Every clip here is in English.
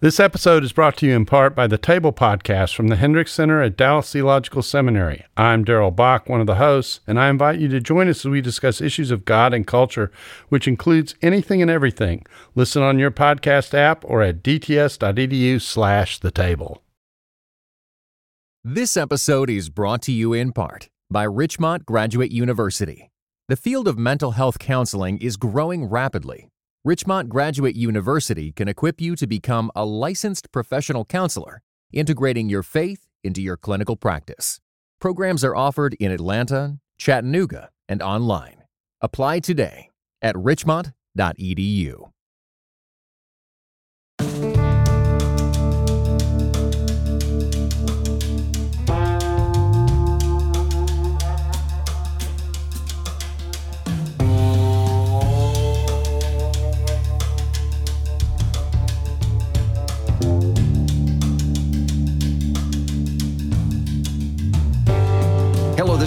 This episode is brought to you in part by the Table Podcast from the Hendricks Center at Dallas Theological Seminary. I'm Darrell Bock, one of the hosts, and I invite you to join us as we discuss issues of God and culture, which includes anything and everything. Listen on your podcast app or at dts.edu slash the table. This episode is brought to you in part by Richmont Graduate University. The field of mental health counseling is growing rapidly Richmont Graduate University can equip you to become a licensed professional counselor, integrating your faith into your clinical practice. Programs are offered in Atlanta, Chattanooga, and online. Apply today at richmont.edu.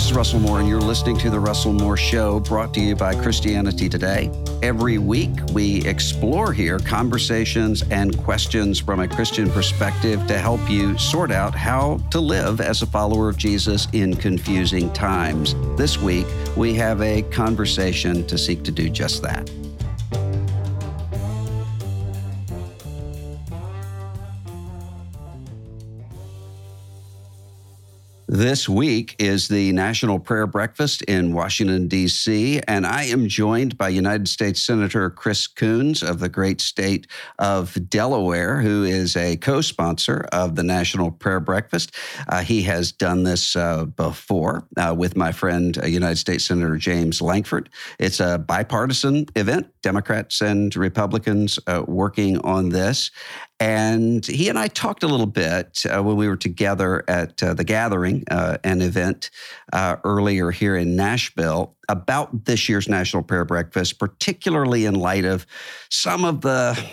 this is Russell Moore, and you're listening to The Russell Moore Show, brought to you by Christianity Today. Every week, we explore here conversations and questions from a Christian perspective to help you sort out how to live as a follower of Jesus in confusing times. This week, we have a conversation to seek to do just that. This week is the National Prayer Breakfast in Washington, D.C., and I am joined by United States Senator Chris Coons of the great state of Delaware, who is a co sponsor of the National Prayer Breakfast. Uh, he has done this uh, before uh, with my friend, uh, United States Senator James Lankford. It's a bipartisan event, Democrats and Republicans uh, working on this. And he and I talked a little bit uh, when we were together at uh, the gathering, uh, an event uh, earlier here in Nashville, about this year's National Prayer Breakfast, particularly in light of some of the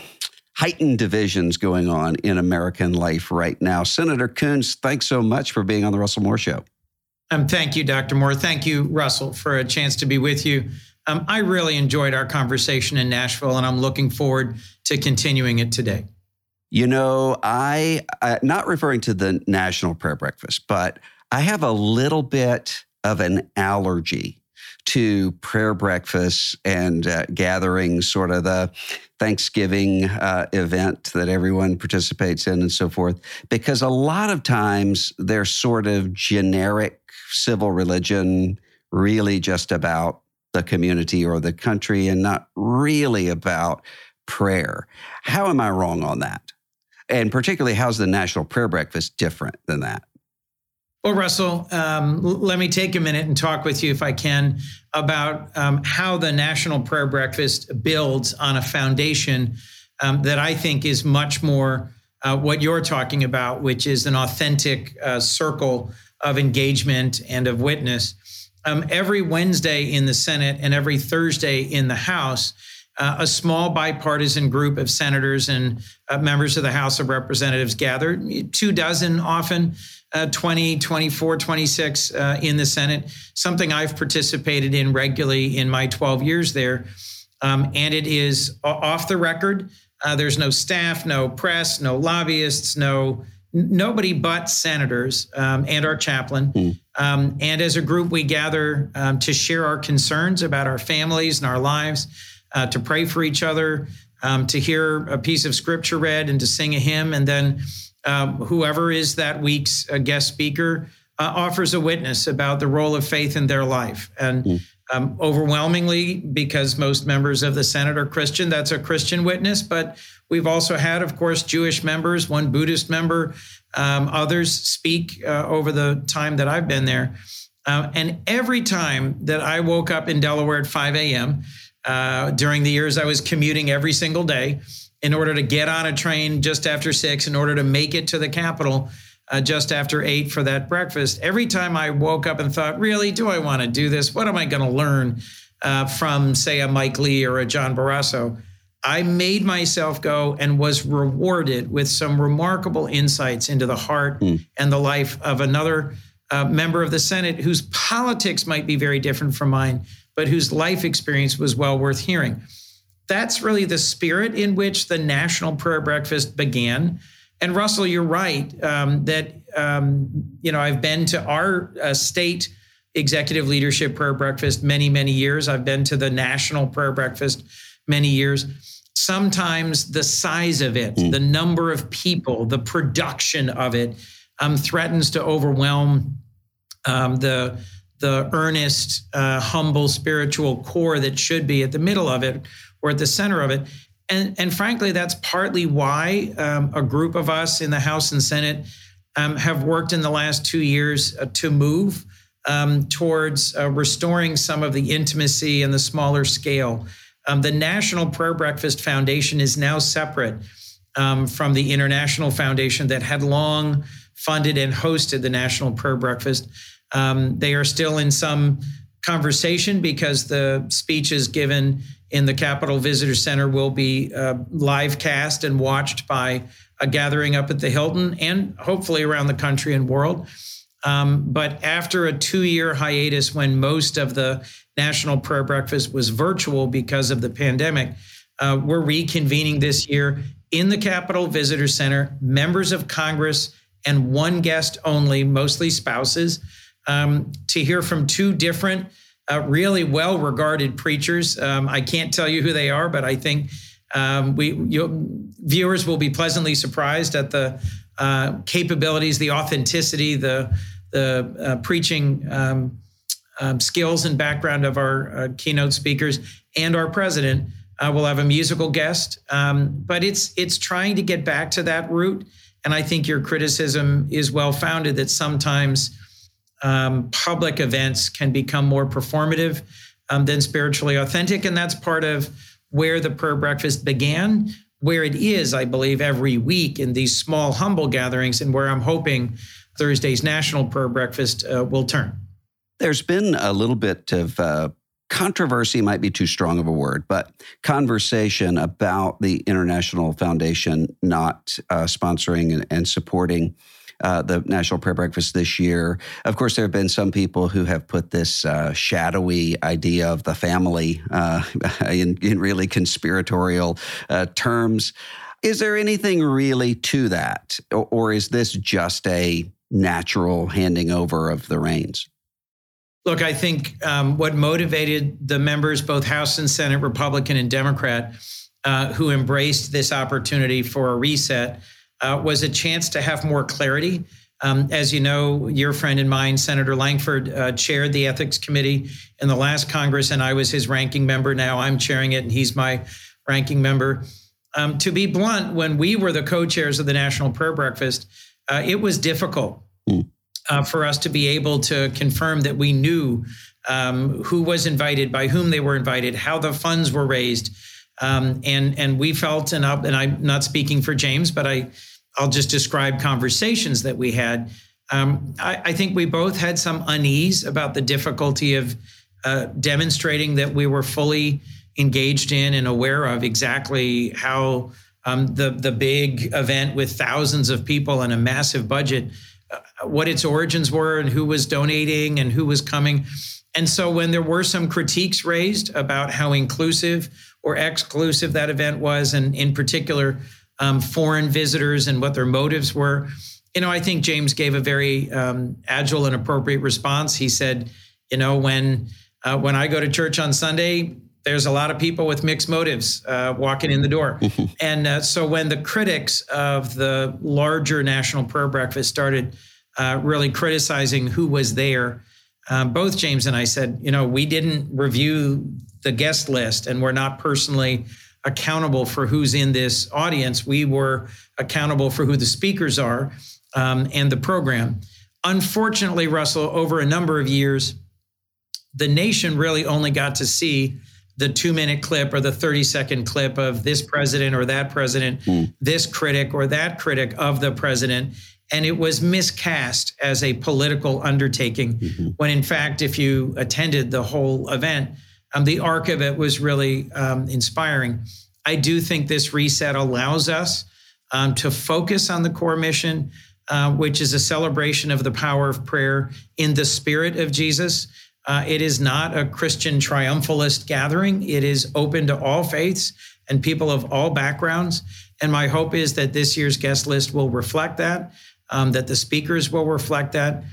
heightened divisions going on in American life right now. Senator Coons, thanks so much for being on the Russell Moore Show. Um, thank you, Dr. Moore. Thank you, Russell, for a chance to be with you. Um, I really enjoyed our conversation in Nashville, and I'm looking forward to continuing it today. You know, I, uh, not referring to the National Prayer Breakfast, but I have a little bit of an allergy to prayer breakfasts and uh, gatherings, sort of the Thanksgiving uh, event that everyone participates in and so forth, because a lot of times they're sort of generic civil religion, really just about the community or the country and not really about prayer. How am I wrong on that? And particularly, how's the National Prayer Breakfast different than that? Well, Russell, um, let me take a minute and talk with you, if I can, about um, how the National Prayer Breakfast builds on a foundation um, that I think is much more uh, what you're talking about, which is an authentic uh, circle of engagement and of witness. Um, every Wednesday in the Senate and every Thursday in the House, uh, a small bipartisan group of senators and uh, members of the House of Representatives gather, two dozen often, uh, 20, 24, 26 uh, in the Senate, something I've participated in regularly in my 12 years there. Um, and it is off the record. Uh, there's no staff, no press, no lobbyists, no nobody but senators um, and our chaplain. Mm. Um, and as a group, we gather um, to share our concerns about our families and our lives uh, to pray for each other, um, to hear a piece of scripture read, and to sing a hymn. And then um, whoever is that week's uh, guest speaker uh, offers a witness about the role of faith in their life. And mm. um, overwhelmingly, because most members of the Senate are Christian, that's a Christian witness. But we've also had, of course, Jewish members, one Buddhist member, um, others speak uh, over the time that I've been there. Uh, and every time that I woke up in Delaware at 5 a.m., uh, during the years I was commuting every single day in order to get on a train just after six, in order to make it to the Capitol uh, just after eight for that breakfast. Every time I woke up and thought, really, do I want to do this? What am I going to learn uh, from, say, a Mike Lee or a John Barrasso? I made myself go and was rewarded with some remarkable insights into the heart mm. and the life of another uh, member of the Senate whose politics might be very different from mine, but whose life experience was well worth hearing. that's really the spirit in which the National Prayer Breakfast began. And Russell, you're right um, that um, you know I've been to our uh, state executive leadership prayer breakfast many many years. I've been to the national prayer breakfast many years. Sometimes the size of it, mm. the number of people, the production of it, um, threatens to overwhelm um, the the earnest, uh, humble spiritual core that should be at the middle of it or at the center of it. And, and frankly, that's partly why um, a group of us in the House and Senate um, have worked in the last two years uh, to move um, towards uh, restoring some of the intimacy and the smaller scale. Um, the National Prayer Breakfast Foundation is now separate um, from the International Foundation that had long funded and hosted the National Prayer Breakfast. Um, they are still in some conversation because the speeches given in the Capitol Visitor Center will be uh, live cast and watched by a gathering up at the Hilton and hopefully around the country and world. Um, but after a two year hiatus, when most of the National Prayer Breakfast was virtual because of the pandemic, uh, we're reconvening this year in the Capitol Visitor Center, members of Congress and one guest only, mostly spouses, um, to hear from two different uh, really well regarded preachers. Um, I can't tell you who they are, but I think um, we viewers will be pleasantly surprised at the uh, capabilities, the authenticity, the the uh, preaching um, um skills and background of our uh, keynote speakers and our president. Uh, we'll have a musical guest, um, but it's it's trying to get back to that root. And I think your criticism is well founded that sometimes um, public events can become more performative um, than spiritually authentic. And that's part of where the prayer breakfast began, where it is, I believe, every week in these small, humble gatherings, and where I'm hoping Thursday's national prayer breakfast uh, will turn. There's been a little bit of uh, controversy, might be too strong of a word, but conversation about the International Foundation not uh, sponsoring and, and supporting uh, the National Prayer Breakfast this year. Of course, there have been some people who have put this uh, shadowy idea of the family uh, in, in, really conspiratorial uh, terms. Is there anything really to that? Or, or is this just a natural handing over of the reins? Look, I think um, what motivated the members, both House and Senate, Republican and Democrat, uh, who embraced this opportunity for a reset uh, was a chance to have more clarity. Um, as you know, your friend and mine, Senator Lankford, uh, chaired the Ethics Committee in the last Congress, and I was his ranking member. Now I'm chairing it, and he's my ranking member. Um, to be blunt, when we were the co chairs of the National Prayer Breakfast, uh, it was difficult mm. uh, for us to be able to confirm that we knew um, who was invited, by whom they were invited, how the funds were raised. Um, and and we felt, and, and I'm not speaking for James, but I I'll just describe conversations that we had. Um, I, I, think we both had some unease about the difficulty of uh, demonstrating that we were fully engaged in and aware of exactly how um, the the big event with thousands of people and a massive budget, uh, what its origins were and who was donating and who was coming. And so when there were some critiques raised about how inclusive or exclusive that event was, and in particular um, foreign visitors and what their motives were. You know, I think James gave a very um, agile and appropriate response. He said, you know, when uh, when I go to church on Sunday, there's a lot of people with mixed motives uh, walking in the door. and uh, so when the critics of the larger National Prayer Breakfast started uh, really criticizing who was there, um, both James and I said, you know, we didn't review the guest list and we're not personally accountable for who's in this audience. We were accountable for who the speakers are um, and the program. Unfortunately, Russell, over a number of years, the nation really only got to see the two minute clip or the 30 second clip of this president or that president, mm. this critic or that critic of the president. And it was miscast as a political undertaking, mm-hmm. when in fact, if you attended the whole event, um, the arc of it was really um, inspiring. I do think this reset allows us um, to focus on the core mission, uh, which is a celebration of the power of prayer in the spirit of Jesus. Uh, it is not a Christian triumphalist gathering. It is open to all faiths and people of all backgrounds. And my hope is that this year's guest list will reflect that, um, that the speakers will reflect that.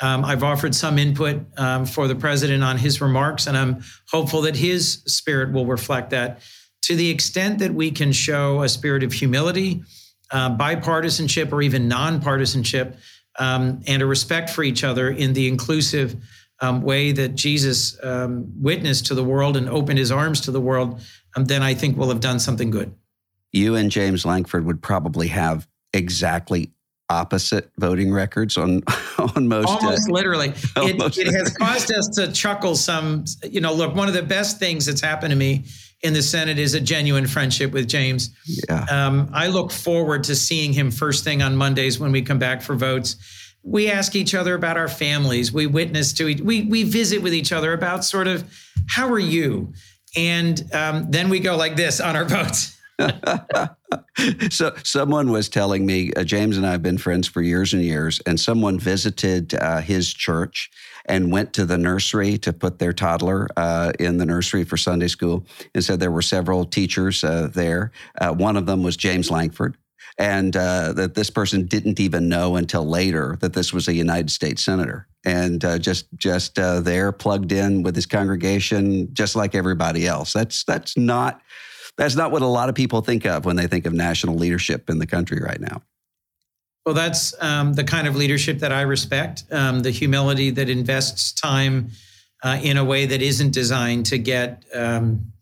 Um, I've offered some input um, for the president on his remarks, and I'm hopeful that his spirit will reflect that. To the extent that we can show a spirit of humility, uh, bipartisanship, or even nonpartisanship, um, and a respect for each other in the inclusive um, way that Jesus um, witnessed to the world and opened his arms to the world, um, then I think we'll have done something good. You and James Lankford would probably have exactly opposite voting records on on most almost uh, literally. Almost. It, it has caused us to chuckle some you know look one of the best things that's happened to me in the senate is a genuine friendship with james. Yeah. Um, i look forward to seeing him first thing on mondays when we come back for votes. We ask each other about our families. We witness to each we, we visit with each other about sort of how are you? And um, then we go like this on our votes so someone was telling me uh, James and I have been friends for years and years, and someone visited uh, his church and went to the nursery to put their toddler uh, in the nursery for Sunday school, and said there were several teachers uh, there. Uh, one of them was James Lankford. And uh, that this person didn't even know until later that this was a United States senator, and just just there plugged in with his congregation, just like everybody else. That's that's not that's not what a lot of people think of when they think of national leadership in the country right now. Well, that's um, the kind of leadership that I respect um, the humility that invests time uh, in a way that isn't designed to get, um,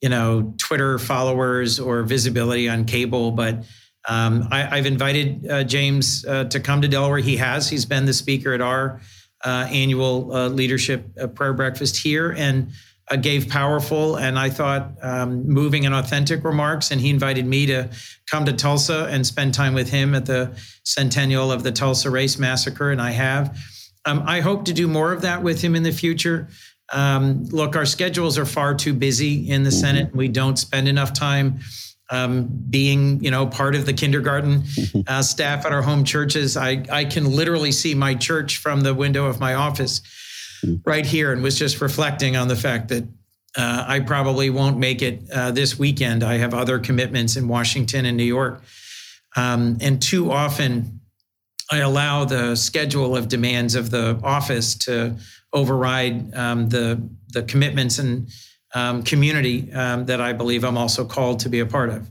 you know, Twitter followers or visibility on cable. But um, I, have invited uh, James uh, to come to Delaware. He has. He's been the speaker at our uh, annual uh, leadership uh, prayer breakfast here. And uh, gave powerful and I thought um, moving and authentic remarks. And he invited me to come to Tulsa and spend time with him at the centennial of the Tulsa Race Massacre. And I have. Um, I hope to do more of that with him in the future. Um, look, our schedules are far too busy in the mm-hmm. Senate. We don't spend enough time um, being, you know, part of the kindergarten mm-hmm. uh, staff at our home churches. I, I can literally see my church from the window of my office right here and was just reflecting on the fact that uh, I probably won't make it uh, this weekend. I have other commitments in Washington and New York. Um, and too often, I allow the schedule of demands of the office to override um, the, the commitments and um, community um, that I believe I'm also called to be a part of.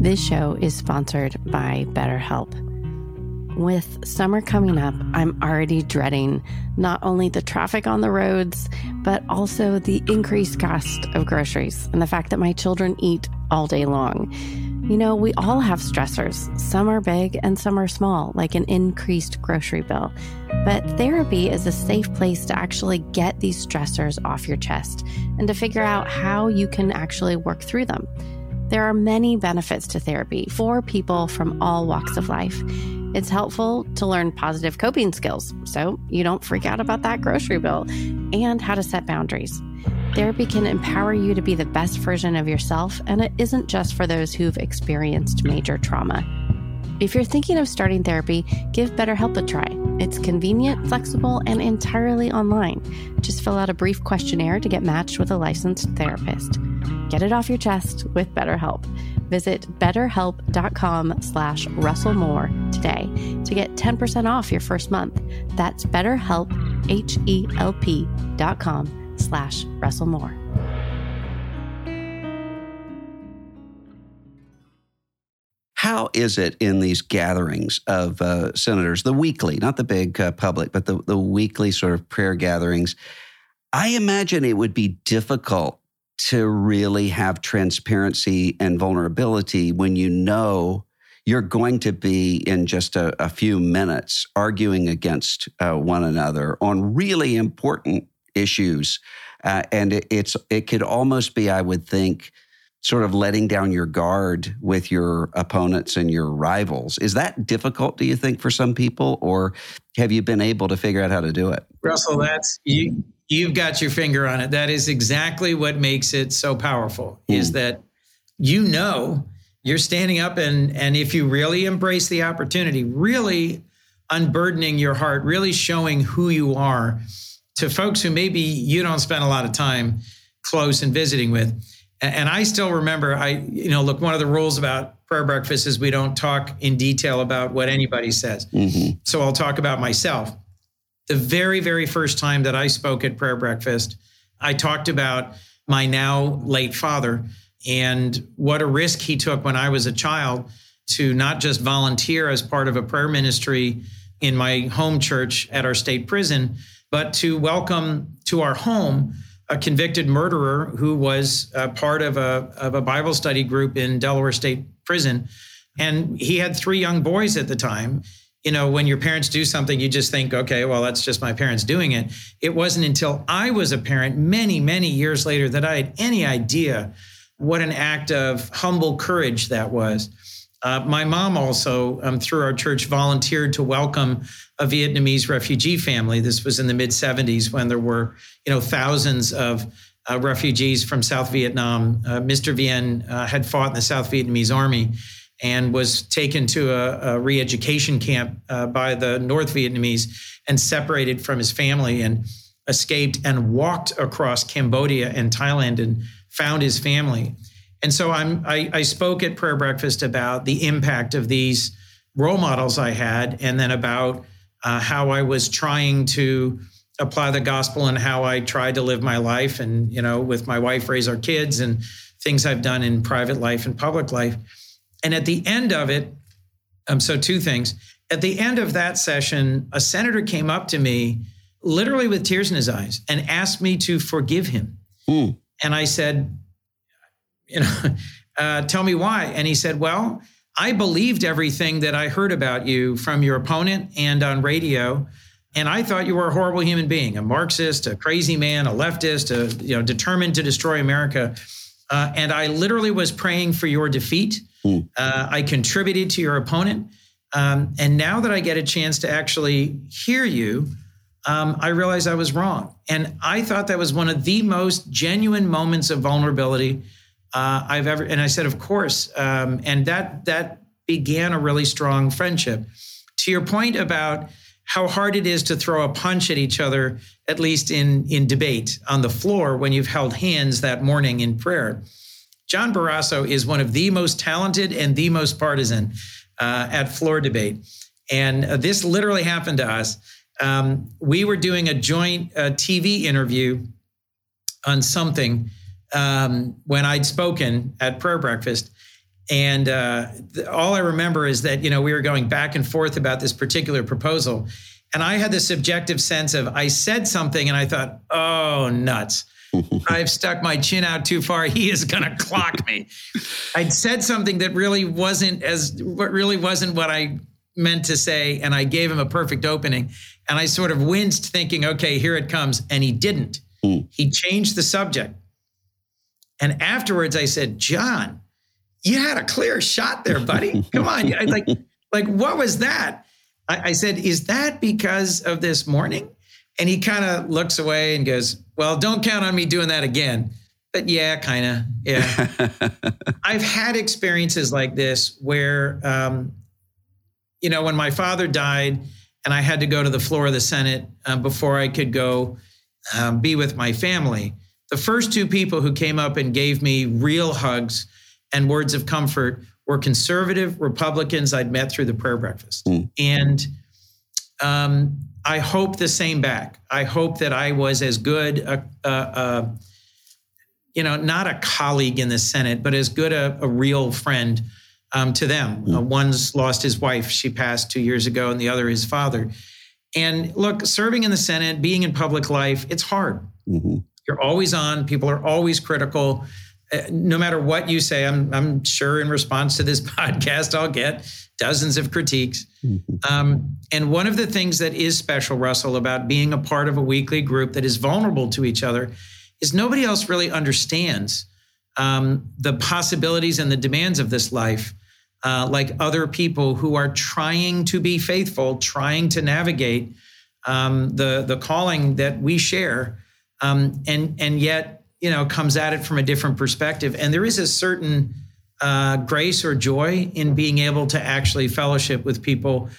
This show is sponsored by BetterHelp. With summer coming up, I'm already dreading not only the traffic on the roads, but also the increased cost of groceries and the fact that my children eat all day long. You know, we all have stressors. Some are big and some are small, like an increased grocery bill. But therapy is a safe place to actually get these stressors off your chest and to figure out how you can actually work through them. There are many benefits to therapy for people from all walks of life. It's helpful to learn positive coping skills so you don't freak out about that grocery bill and how to set boundaries. Therapy can empower you to be the best version of yourself, and it isn't just for those who've experienced major trauma. If you're thinking of starting therapy, give BetterHelp a try. It's convenient, flexible, and entirely online. Just fill out a brief questionnaire to get matched with a licensed therapist. Get it off your chest with BetterHelp. Visit betterhelp.com slash russellmoore today to get 10% off your first month. That's betterhelp, H-E-L-P dot com slash russellmoore. How is it in these gatherings of uh, senators, the weekly, not the big uh, public, but the, the weekly sort of prayer gatherings? I imagine it would be difficult to really have transparency and vulnerability when you know you're going to be in just a, a few minutes arguing against uh, one another on really important issues. Uh, and it, it's it could almost be, I would think, sort of letting down your guard with your opponents and your rivals. Is that difficult, do you think, for some people, or have you been able to figure out how to do it? Russell, that's you You've got your finger on it. That is exactly what makes it so powerful mm. is that you know you're standing up and and if you really embrace the opportunity, really unburdening your heart, really showing who you are to folks who maybe you don't spend a lot of time close and visiting with. And I still remember, I, you know, look, one of the rules about prayer breakfast is we don't talk in detail about what anybody says. Mm-hmm. So I'll talk about myself. The very, very first time that I spoke at prayer breakfast, I talked about my now late father and what a risk he took when I was a child to not just volunteer as part of a prayer ministry in my home church at our state prison, but to welcome to our home a convicted murderer who was a part of a, of a Bible study group in Delaware State Prison. And he had three young boys at the time. You know, when your parents do something, you just think, okay, well, that's just my parents doing it. It wasn't until I was a parent many, many years later that I had any idea what an act of humble courage that was. Uh, my mom also, um, through our church, volunteered to welcome a Vietnamese refugee family. This was in the mid 70s when there were, you know, thousands of uh, refugees from South Vietnam. Uh, Mr. Vien uh, had fought in the South Vietnamese army and was taken to a, a re-education camp uh, by the North Vietnamese and separated from his family and escaped and walked across Cambodia and Thailand and found his family. And so I'm, I, I spoke at prayer breakfast about the impact of these role models I had, and then about uh, how I was trying to apply the gospel and how I tried to live my life, and you know, with my wife, raise our kids, and things I've done in private life and public life. And at the end of it, um, so two things. At the end of that session, a senator came up to me, literally with tears in his eyes, and asked me to forgive him. Mm. And I said, you know, uh, tell me why. And he said, well, I believed everything that I heard about you from your opponent and on radio. And I thought you were a horrible human being, a Marxist, a crazy man, a leftist, a, you know, determined to destroy America. Uh, and I literally was praying for your defeat. Mm. Uh, I contributed to your opponent. Um, and now that I get a chance to actually hear you, um, I realized I was wrong. And I thought that was one of the most genuine moments of vulnerability uh, I've ever. And I said, of course. Um, and that that began a really strong friendship. To your point about how hard it is to throw a punch at each other, at least in in debate on the floor when you've held hands that morning in prayer. John Barrasso is one of the most talented and the most partisan uh, at floor debate. And uh, this literally happened to us. Um, we were doing a joint uh, TV interview on something um, when I'd spoken at prayer breakfast. And uh, all I remember is that, you know, we were going back and forth about this particular proposal. And I had the subjective sense of I said something and I thought, oh, nuts. I've stuck my chin out too far. He is going to clock me. I'd said something that really wasn't as what really wasn't what I meant to say, and I gave him a perfect opening. And I sort of winced, thinking, "Okay, here it comes," and he didn't. Mm. He changed the subject. And afterwards, I said, "John, you had a clear shot there, buddy. Come on, like, like what was that?" I, I said, "Is that because of this morning?" And he kind of looks away and goes, Well, don't count on me doing that again. But yeah, kind of. Yeah. I've had experiences like this where, um, you know, when my father died and I had to go to the floor of the Senate um, before I could go um, be with my family, the first two people who came up and gave me real hugs and words of comfort were conservative Republicans I'd met through the prayer breakfast. Mm. And um, I hope the same back. I hope that I was as good a, a, a you know, not a colleague in the Senate, but as good a, a real friend um, to them. Mm-hmm. Uh, one's lost his wife; she passed two years ago, and the other his father. And look, serving in the Senate, being in public life, it's hard. Mm-hmm. You're always on. People are always critical. Uh, no matter what you say, I'm, I'm sure in response to this podcast, I'll get dozens of critiques. Mm-hmm. Um, and one of the things that is special, Russell, about being a part of a weekly group that is vulnerable to each other is nobody else really understands um, the possibilities and the demands of this life. Uh, like other people who are trying to be faithful, trying to navigate um, the the calling that we share, um, and and yet you know comes at it from a different perspective. And there is a certain uh, grace or joy in being able to actually fellowship with people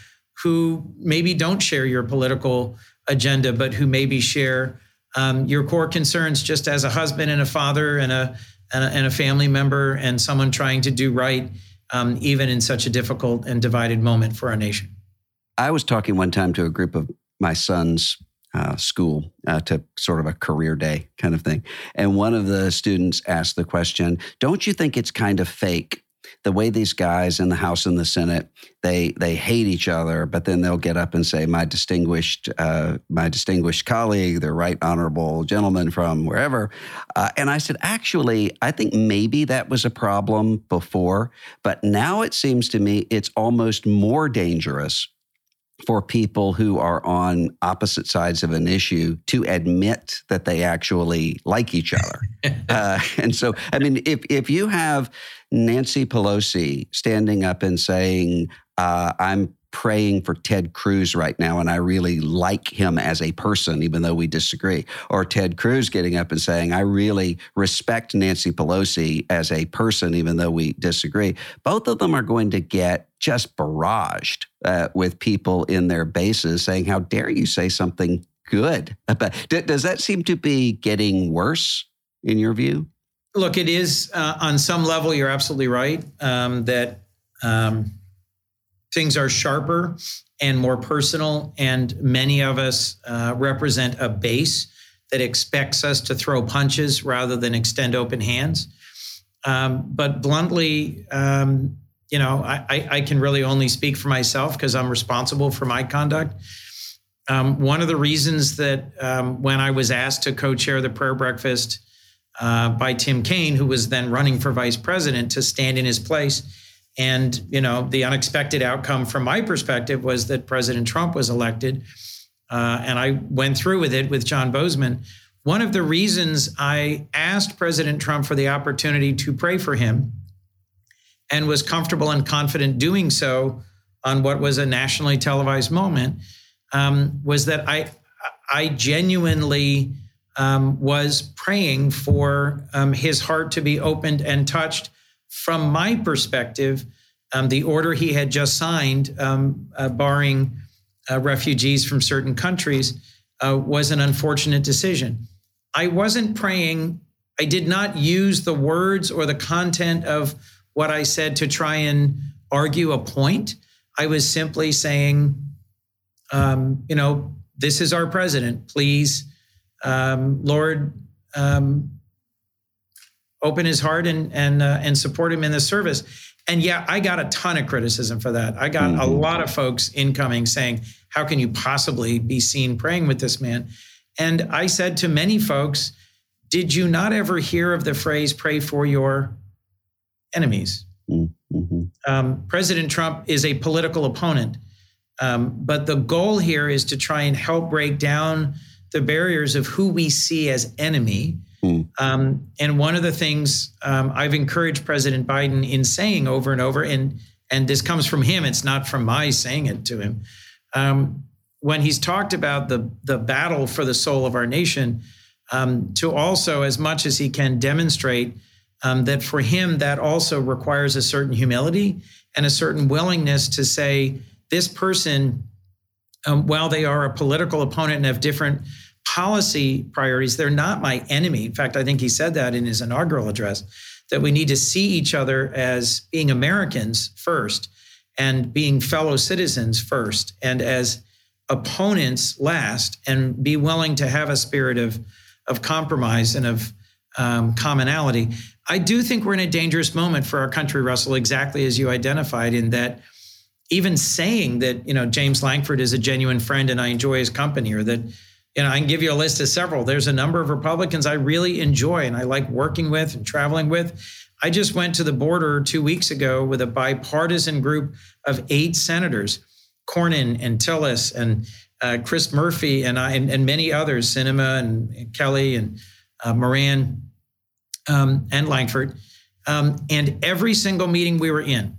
who maybe don't share your political agenda, but who maybe share um, your core concerns just as a husband and a father and a, and a, and a family member and someone trying to do right, um, even in such a difficult and divided moment for our nation. I was talking one time to a group of my sons uh, school uh, to sort of a career day kind of thing. And one of the students asked the question Don't you think it's kind of fake? The way these guys in the House and the Senate they they hate each other, but then they'll get up and say, "My distinguished uh, my distinguished colleague, the right honorable gentleman from wherever," uh, and I said, "Actually, I think maybe that was a problem before, but now it seems to me it's almost more dangerous for people who are on opposite sides of an issue to admit that they actually like each other. uh, and so, I mean, if if you have Nancy Pelosi standing up and saying, uh, "I'm praying for Ted Cruz right now, and I really like him as a person, even though we disagree. Or Ted Cruz getting up and saying, I really respect Nancy Pelosi as a person, even though we disagree. Both of them are going to get just barraged uh, with people in their bases saying, How dare you say something good? But does that seem to be getting worse in your view? Look, it is uh, on some level, you're absolutely right um, that. Um, things are sharper and more personal, and many of us uh, represent a base that expects us to throw punches rather than extend open hands. Um, but bluntly, um, you know, I, I, can really only speak for myself because I'm responsible for my conduct. Um, one of the reasons that um, when I was asked to co chair the prayer breakfast uh, by Tim Kaine, who was then running for vice president, to stand in his place, and, you know, the unexpected outcome from my perspective was that President Trump was elected. Uh, and I went through with it with John Boozman. One of the reasons I asked President Trump for the opportunity to pray for him and was comfortable and confident doing so on what was a nationally televised moment um, was that I, I genuinely um, was praying for um, his heart to be opened and touched from my perspective, um, the order he had just signed, um, uh, barring uh, refugees from certain countries, uh, was an unfortunate decision. I wasn't praying, I did not use the words or the content of what I said to try and argue a point. I was simply saying, um, you know, this is our president. Please, um, Lord, um, open his heart and and uh, and support him in the service. And yeah, I got a ton of criticism for that. I got mm-hmm. a lot of folks incoming saying, "How can you possibly be seen praying with this man?" And I said to many folks, "Did you not ever hear of the phrase pray for your enemies?" Mm-hmm. Um, President Trump is a political opponent, um, but the goal here is to try and help break down the barriers of who we see as enemy Mm. Um, and one of the things um, I've encouraged President Biden in saying over and over, and and this comes from him, it's not from my saying it to him. Um, when he's talked about the the battle for the soul of our nation, um, to also as much as he can demonstrate um, that for him that also requires a certain humility and a certain willingness to say this person, um, while they are a political opponent and have different policy priorities. They're not my enemy. In fact, I think he said that in his inaugural address that we need to see each other as being Americans first and being fellow citizens first and as opponents last and be willing to have a spirit of, of compromise and of um, commonality. I do think we're in a dangerous moment for our country, Russell, exactly as you identified, in that even saying that, you know, James Lankford is a genuine friend and I enjoy his company or that you know, I can give you a list of several. There's a number of Republicans I really enjoy and I like working with and traveling with. I just went to the border two weeks ago with a bipartisan group of eight senators, Cornyn and Tillis and uh, Chris Murphy and I and, and, many others, Sinema and Kelly and uh, Moran um, and Lankford. Um, and every single meeting we were in,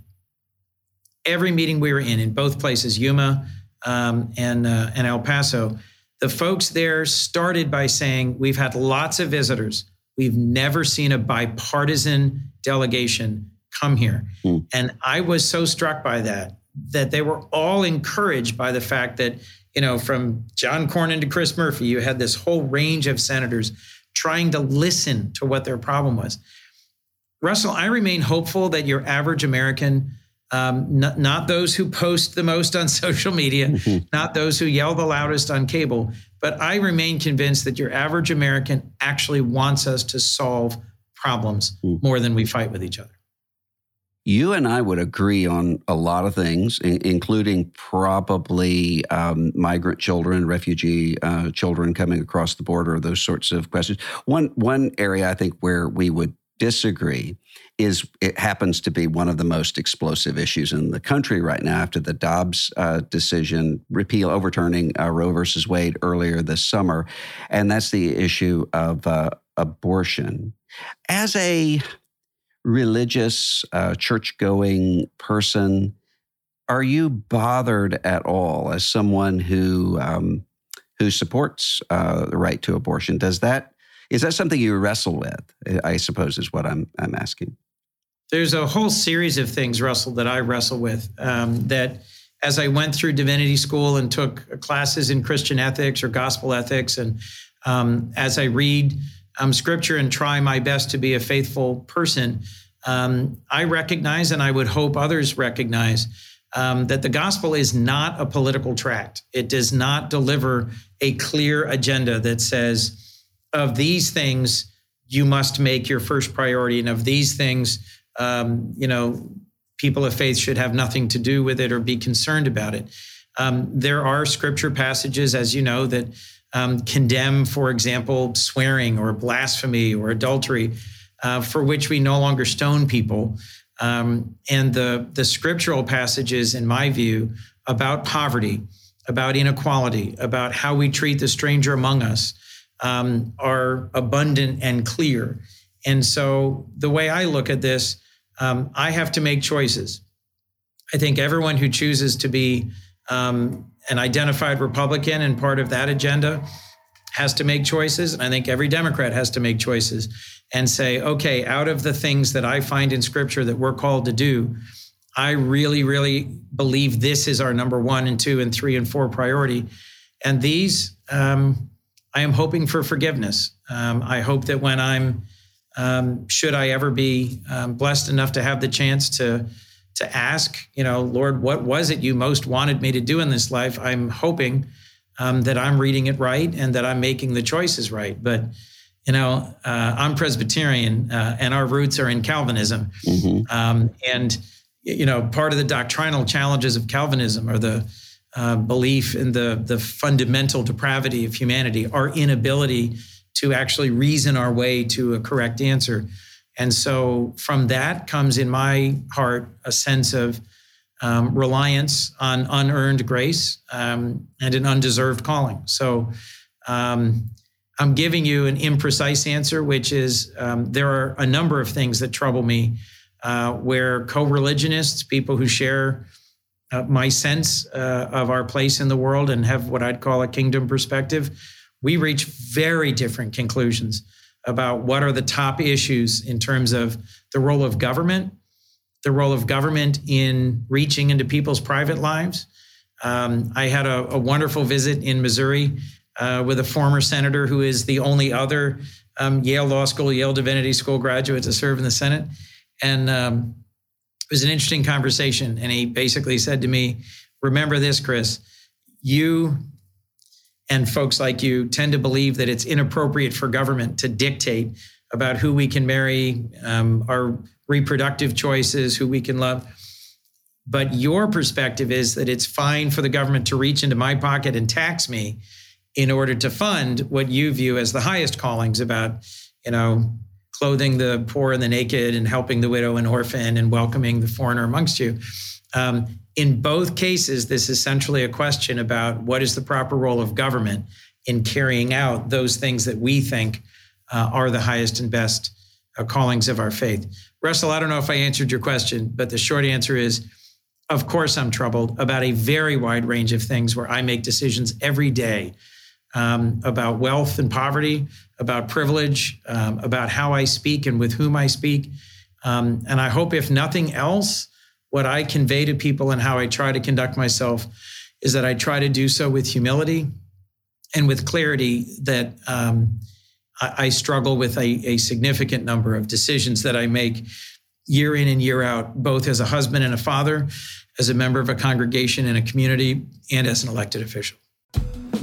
every meeting we were in, in both places, Yuma um, and uh, and El Paso, the folks there started by saying, We've had lots of visitors. We've never seen a bipartisan delegation come here. Mm. And I was so struck by that, that they were all encouraged by the fact that you know, from John Cornyn to Chris Murphy, you had this whole range of senators trying to listen to what their problem was. Russell, I remain hopeful that your average American, um, n- not those who post the most on social media, mm-hmm. not those who yell the loudest on cable, but I remain convinced that your average American actually wants us to solve problems mm. more than we fight with each other. You and I would agree on a lot of things, including probably um, migrant children, refugee uh, children coming across the border, those sorts of questions. One one area I think where we would disagree is it happens to be one of the most explosive issues in the country right now after the Dobbs uh, decision, repeal, overturning uh, Roe versus Wade earlier this summer, and that's the issue of uh, abortion. As a religious, uh, church going person, are you bothered at all as someone who um, who supports uh, the right to abortion? Does that is that something you wrestle with? I suppose is what I'm I'm asking. There's a whole series of things, Russell, that I wrestle with. Um, that as I went through divinity school and took classes in Christian ethics or gospel ethics, and um, as I read um, scripture and try my best to be a faithful person, um, I recognize, and I would hope others recognize, um, that the gospel is not a political tract. It does not deliver a clear agenda that says, of these things, you must make your first priority, and of these things, um, you know, people of faith should have nothing to do with it or be concerned about it. Um, there are scripture passages, as you know, that um, condemn, for example, swearing or blasphemy or adultery, uh, for which we no longer stone people. Um, and the, the scriptural passages, in my view, about poverty, about inequality, about how we treat the stranger among us um, are abundant and clear. And so the way I look at this, um, I have to make choices. I think everyone who chooses to be um, an identified Republican and part of that agenda has to make choices. And I think every Democrat has to make choices and say, okay, out of the things that I find in scripture that we're called to do, I really, really believe this is our number one and two and three and four priority. And these, um, I am hoping for forgiveness. Um, I hope that when I'm, um, should I ever be um, blessed enough to have the chance to, to ask, you know, Lord, what was it you most wanted me to do in this life? I'm hoping um, that I'm reading it right and that I'm making the choices right. But, you know, uh, I'm Presbyterian uh, and our roots are in Calvinism. Mm-hmm. Um, and, you know, part of the doctrinal challenges of Calvinism are the uh, belief in the, the fundamental depravity of humanity, our inability to actually reason our way to a correct answer. And so from that comes in my heart a sense of um, reliance on unearned grace um, and an undeserved calling. So um, I'm giving you an imprecise answer, which is um, there are a number of things that trouble me uh, where co religionists, people who share uh, my sense uh, of our place in the world and have what I'd call a kingdom perspective, we reach very different conclusions about what are the top issues in terms of the role of government, the role of government in reaching into people's private lives. Um, I had a, a, wonderful visit in Missouri uh, with a former senator who is the only other um, Yale Law School, Yale Divinity School graduate to serve in the Senate. And um, it was an interesting conversation. And he basically said to me, Remember this, Chris, you and folks like you tend to believe that it's inappropriate for government to dictate about who we can marry, um, our reproductive choices, who we can love. But your perspective is that it's fine for the government to reach into my pocket and tax me in order to fund what you view as the highest callings about, you know, clothing the poor and the naked and helping the widow and orphan and welcoming the foreigner amongst you. Um, in both cases, this is centrally a question about what is the proper role of government in carrying out those things that we think uh, are the highest and best uh, callings of our faith. Russell, I don't know if I answered your question, but the short answer is of course, I'm troubled about a very wide range of things where I make decisions every day um, about wealth and poverty, about privilege, um, about how I speak and with whom I speak. Um, and I hope, if nothing else, what I convey to people and how I try to conduct myself is that I try to do so with humility and with clarity that um, I, I, struggle with a, a significant number of decisions that I make year in and year out, both as a husband and a father, as a member of a congregation and a community, and as an elected official.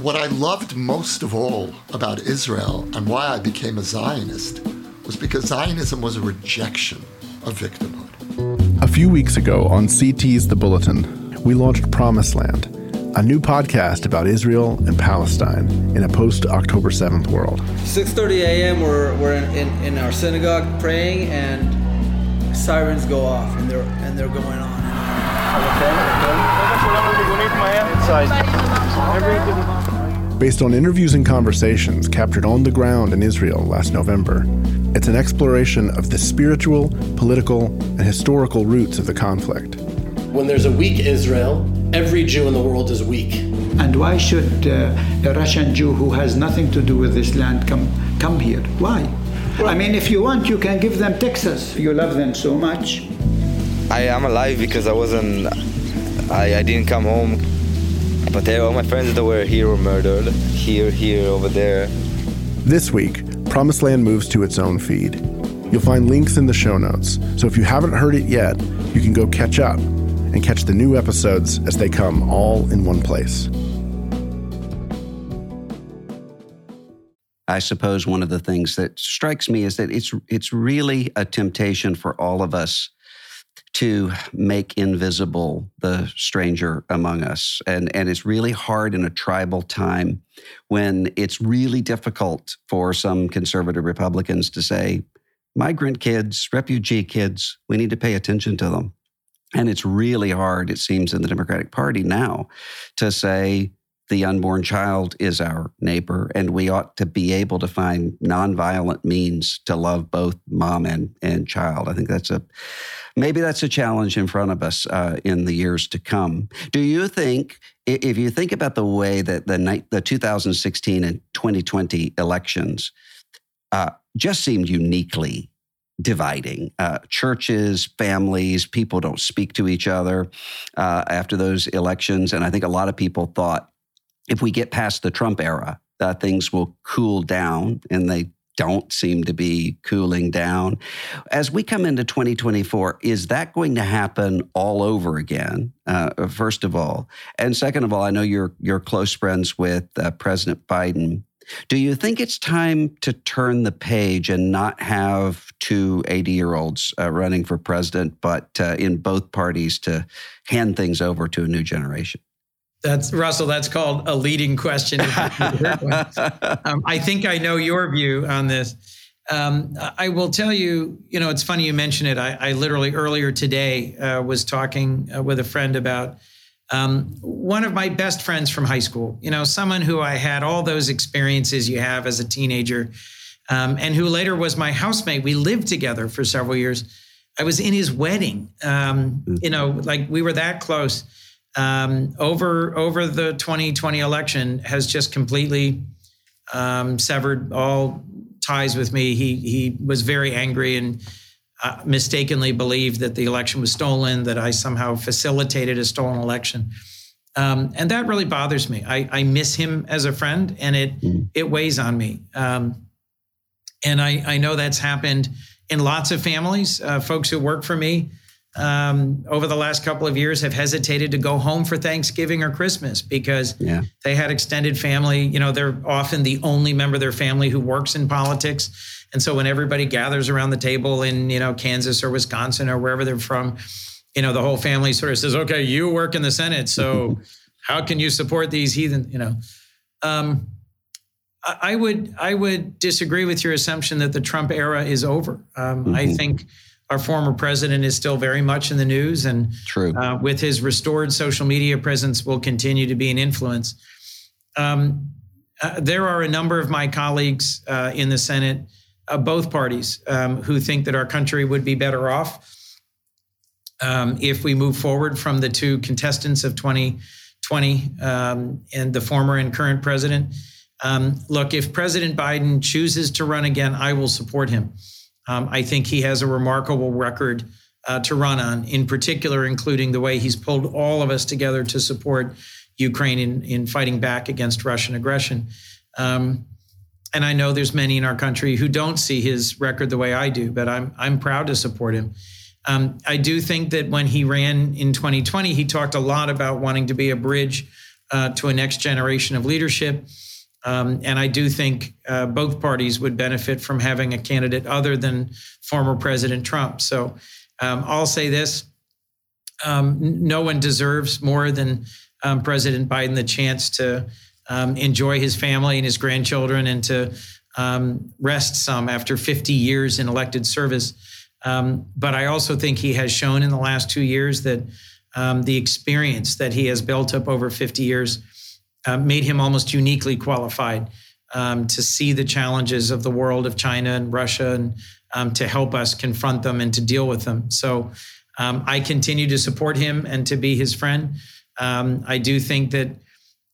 What I loved most of all about Israel and why I became a Zionist was because Zionism was a rejection of victimhood. A few weeks ago on CT's The Bulletin, we launched Promised Land, a new podcast about Israel and Palestine in a post-October 7th world. 6.30 a.m. we're, we're in, in, in our synagogue praying and sirens go off and they're, and they're going on. Based on interviews and conversations captured on the ground in Israel last November, it's an exploration of the spiritual, political, and historical roots of the conflict. When there's a weak Israel, every Jew in the world is weak. And why should uh, a Russian Jew who has nothing to do with this land come come here? Why? I mean, if you want, you can give them Texas. You love them so much. I am alive because I wasn't. I, I didn't come home, but they, all my friends that were here were murdered. Here, here, over there. This week, Promised Land moves to its own feed. You'll find links in the show notes, so if you haven't heard it yet, you can go catch up and catch the new episodes as they come all in one place. I suppose one of the things that strikes me is that it's it's really a temptation for all of us to make invisible the stranger among us. And, and it's really hard in a tribal time when it's really difficult for some conservative Republicans to say, migrant kids, refugee kids, we need to pay attention to them. And it's really hard, it seems, in the Democratic Party now to say, the unborn child is our neighbor, and we ought to be able to find nonviolent means to love both mom and, and child. I think that's a maybe that's a challenge in front of us uh, in the years to come. Do you think, if you think about the way that the, the 2016 and 2020 elections uh, just seemed uniquely dividing. Uh, churches, families, people don't speak to each other uh, after those elections. And I think a lot of people thought if we get past the Trump era, that things will cool down, and they don't seem to be cooling down. As we come into 2024, is that going to happen all over again? Uh, first of all, and second of all, I know you're you're close friends with uh, President Biden. Do you think it's time to turn the page and not have two 80 year olds uh, running for president, but uh, in both parties to hand things over to a new generation? That's Russell. That's called a leading question. um, I think I know your view on this. Um, I will tell you. You know, it's funny you mention it. I, I literally earlier today uh, was talking uh, with a friend about um, one of my best friends from high school. You know, someone who I had all those experiences you have as a teenager, um, and who later was my housemate. We lived together for several years. I was in his wedding. Um, you know, like we were that close um, over over the 2020 election has just completely um, severed all ties with me. He he was very angry and uh, mistakenly believed that the election was stolen, that I somehow facilitated a stolen election. Um, and that really bothers me. I, I, miss him as a friend, and it mm. it weighs on me. Um, and I, I know that's happened in lots of families. Uh, folks who work for me um, over the last couple of years have hesitated to go home for Thanksgiving or Christmas because yeah. they had extended family. You know, they're often the only member of their family who works in politics. And so when everybody gathers around the table in, you know, Kansas or Wisconsin or wherever they're from, you know, the whole family sort of says, okay, you work in the Senate. So how can you support these heathen, you know? Um, I would I would disagree with your assumption that the Trump era is over. Um, mm-hmm. I think our former president is still very much in the news, and True. Uh, with his restored social media presence, will continue to be an influence. Um, uh, there are a number of my colleagues uh, in the Senate, uh, both parties, um, who think that our country would be better off um, if we move forward from the two contestants of 2020 um, and the former and current president. Um, look, if President Biden chooses to run again, I will support him. Um, I think he has a remarkable record uh, to run on, in particular, including the way he's pulled all of us together to support Ukraine in, in fighting back against Russian aggression. Um, and I know there's many in our country who don't see his record the way I do, but I'm I'm proud to support him. Um, I do think that when he ran in 2020, he talked a lot about wanting to be a bridge uh, to a next generation of leadership. Um, and I do think uh, both parties would benefit from having a candidate other than former President Trump. So um, I'll say this um, no one deserves more than um, President Biden the chance to um, enjoy his family and his grandchildren and to um, rest some after 50 years in elected service. but I also think he has shown in the last two years that the experience that he has built up over 50 years uh, made him almost uniquely qualified um, to see the challenges of the world of China and Russia and um, to help us confront them and to deal with them. So um, I continue to support him and to be his friend. Um, I do think that,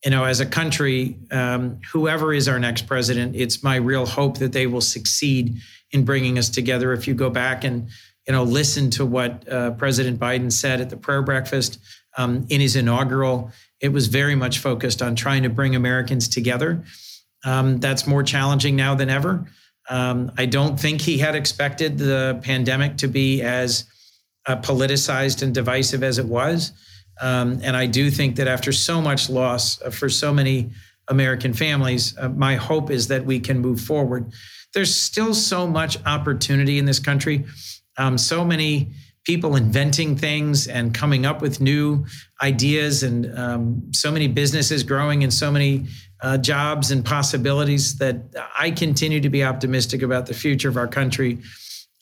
you know, as a country, um, whoever is our next president, it's my real hope that they will succeed in bringing us together. If you go back and, you know, listen to what uh, President Biden said at the prayer breakfast um, in his inaugural it was very much focused on trying to bring Americans together. Um, that's more challenging now than ever. Um, I don't think he had expected the pandemic to be as uh, politicized and divisive as it was. Um, and I do think that after so much loss uh, for so many American families, uh, my hope is that we can move forward. There's still so much opportunity in this country, um, so many people inventing things and coming up with new ideas, and um, so many businesses growing and so many uh, jobs and possibilities that I continue to be optimistic about the future of our country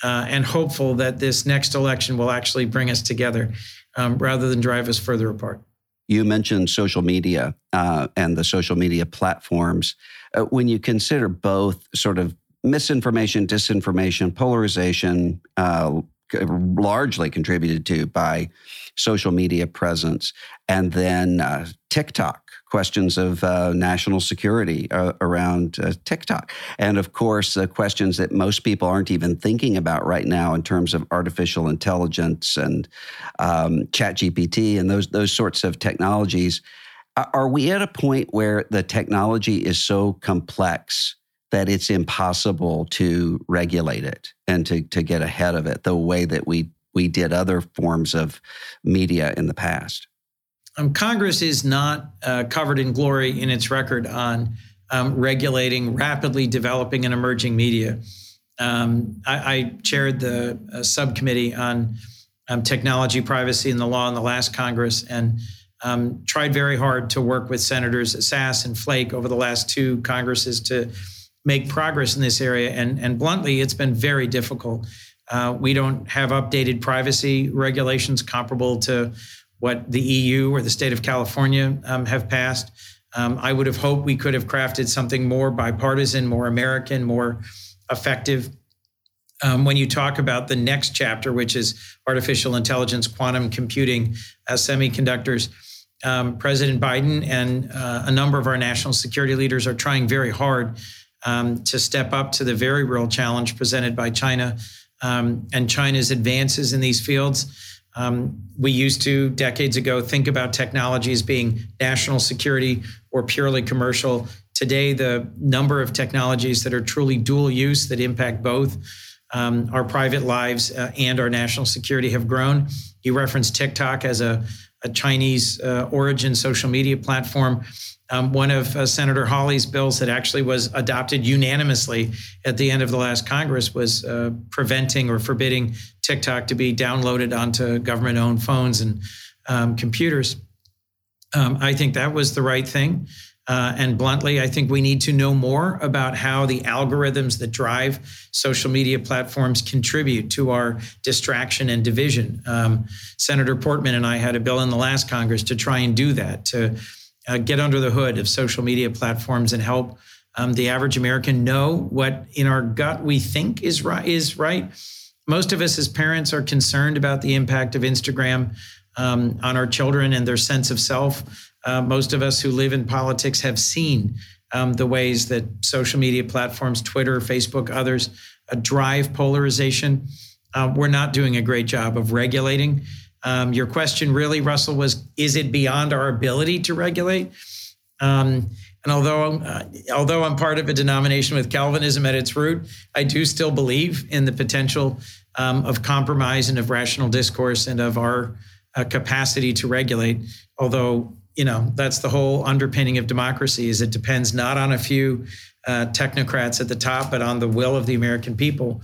uh, and hopeful that this next election will actually bring us together um, rather than drive us further apart. You mentioned social media uh, and the social media platforms. Uh, when you consider both sort of misinformation, disinformation, polarization, uh, largely contributed to by social media presence. And then uh, TikTok, questions of uh, national security uh, around uh, TikTok. And of course, questions that most people aren't even thinking about right now in terms of artificial intelligence and um, and those, those sorts of technologies. Are we at a point where the technology is so complex that it's impossible to regulate it and to, to get ahead of it the way that we, we did other forms of media in the past. Um, Congress is not uh, covered in glory in its record on um, regulating rapidly developing and emerging media. Um, I, I, chaired the uh, subcommittee on um, technology, privacy, and the law in the last Congress, and um, tried very hard to work with Senators Sasse and Flake over the last two Congresses to make progress in this area. And, and bluntly, it's been very difficult. Uh, we don't have updated privacy regulations comparable to what the EU or the state of California um, have passed. Um, I would have hoped we could have crafted something more bipartisan, more American, more effective. Um, when you talk about the next chapter, which is artificial intelligence, quantum computing, uh, semiconductors, um, President Biden and uh, a number of our national security leaders are trying very hard um, to step up to the very real challenge presented by China um, and China's advances in these fields. Um, we used to, decades ago, think about technology as being national security or purely commercial. Today, the number of technologies that are truly dual use that impact both um, our private lives uh, and our national security have grown. You referenced TikTok as a, a Chinese uh, origin social media platform. Um, one of uh, Senator Hawley's bills that actually was adopted unanimously at the end of the last Congress was uh, preventing or forbidding TikTok to be downloaded onto government owned phones and um, computers. Um, I think that was the right thing. Uh, and bluntly, I think we need to know more about how the algorithms that drive social media platforms contribute to our distraction and division. Um, Senator Portman and I had a bill in the last Congress to try and do that, to uh, get under the hood of social media platforms and help um, the average American know what in our gut we think is right. Is right. Most of us as parents are concerned about the impact of Instagram um, on our children and their sense of self. Uh, most of us who live in politics have seen um, the ways that social media platforms, Twitter, Facebook, others, uh, drive polarization. Uh, we're not doing a great job of regulating Um, your question really, Russell, was is it beyond our ability to regulate? Um, and although uh, although I'm part of a denomination with Calvinism at its root, I do still believe in the potential um, of compromise and of rational discourse and of our uh, capacity to regulate. Although you know that's the whole underpinning of democracy is it depends not on a few uh, technocrats at the top, but on the will of the American people.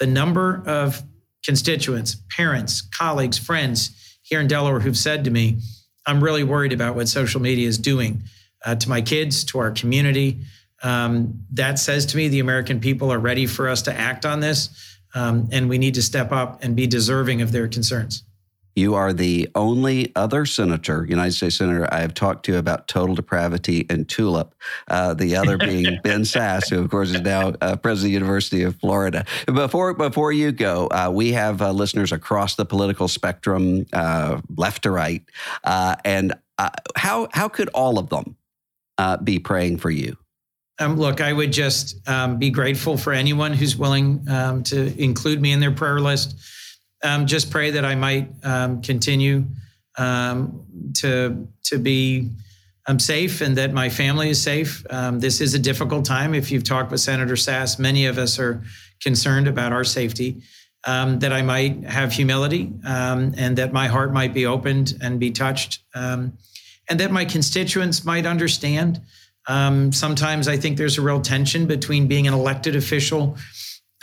The number of constituents, parents, colleagues, friends here in Delaware who've said to me, I'm really worried about what social media is doing uh, to my kids, to our community. Um, that says to me the American people are ready for us to act on this, um, and we need to step up and be deserving of their concerns. You are the only other senator, United States senator, I have talked to about total depravity and tulip. Uh, the other being Ben Sasse, who of course is now uh, president of the University of Florida. Before before you go, uh, we have uh, listeners across the political spectrum, uh, left to right, uh, and how how could all of them be praying for you? Um, look, I would just um, be grateful for anyone who's willing um, to include me in their prayer list um, just pray that I might um, continue um, to to be um, safe and that my family is safe. Um, this is a difficult time. If you've talked with Senator Sasse, many of us are concerned about our safety. Um, that I might have humility and that my heart might be opened and be touched, and that my constituents might understand. sometimes I think there's a real tension between being an elected official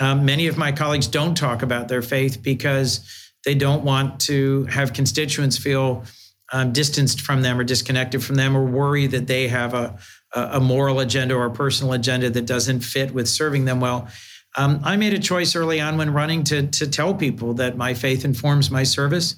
um, many of my colleagues don't talk about their faith because they don't want to have constituents feel um, distanced from them or disconnected from them or worry that they have a, a moral agenda or a personal agenda that doesn't fit with serving them well. Um, I made a choice early on when running to, to tell people that my faith informs my service,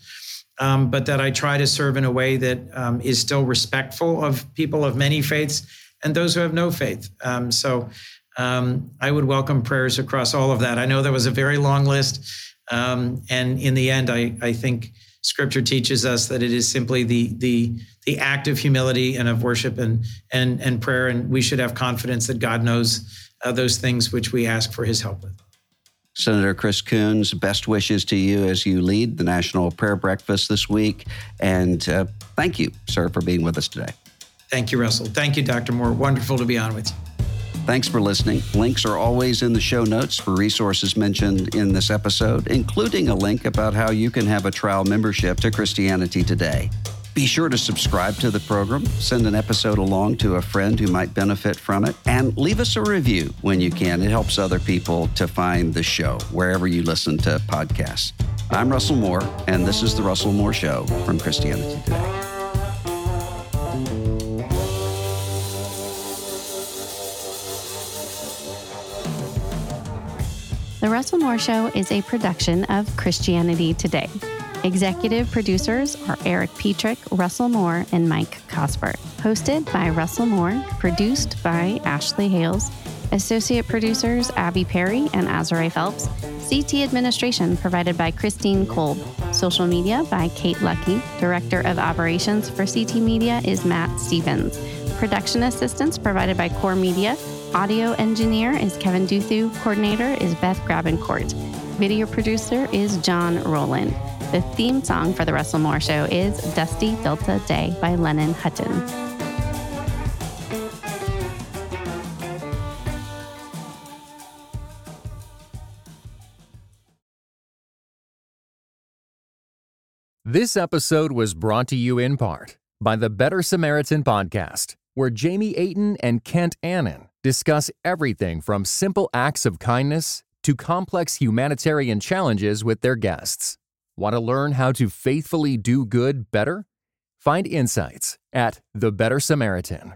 um, but that I try to serve in a way that um, is still respectful of people of many faiths and those who have no faith. Um, so um, I would welcome prayers across all of that. I know that was a very long list. Um, and in the end, I, I think scripture teaches us that it is simply the, the, the act of humility and of worship and, and, and prayer. And we should have confidence that God knows uh, those things which we ask for his help with. Senator Chris Coons, best wishes to you as you lead the National Prayer Breakfast this week. And uh, thank you, sir, for being with us today. Thank you, Russell. Thank you, Dr. Moore. Wonderful to be on with you. Thanks for listening. Links are always in the show notes for resources mentioned in this episode, including a link about how you can have a trial membership to Christianity Today. Be sure to subscribe to the program, send an episode along to a friend who might benefit from it, and leave us a review when you can. It helps other people to find the show wherever you listen to podcasts. I'm Russell Moore, and this is The Russell Moore Show from Christianity Today. Russell Moore Show is a production of Christianity Today. Executive producers are Erik Petrik, Russell Moore, and Mike Cosper. Hosted by Russell Moore, produced by Ashley Hales, associate producers Abby Perry and Azurae Phelps, CT administration provided by Christine Kolb, social media by Kate Lucky, director of operations for CT Media is Matt Stevens, production assistance provided by Core Media Audio engineer is Kevin Duthu. Coordinator is Beth Grabencourt. Video producer is John Rowland. The theme song for The Russell Moore Show is Dusty Delta Day by Lennon Hutton. This episode was brought to you in part by the Better Samaritan Podcast, where Jamie Aten and Kent Annan discuss everything from simple acts of kindness to complex humanitarian challenges with their guests. Want to learn how to faithfully do good better? Find insights at The Better Samaritan.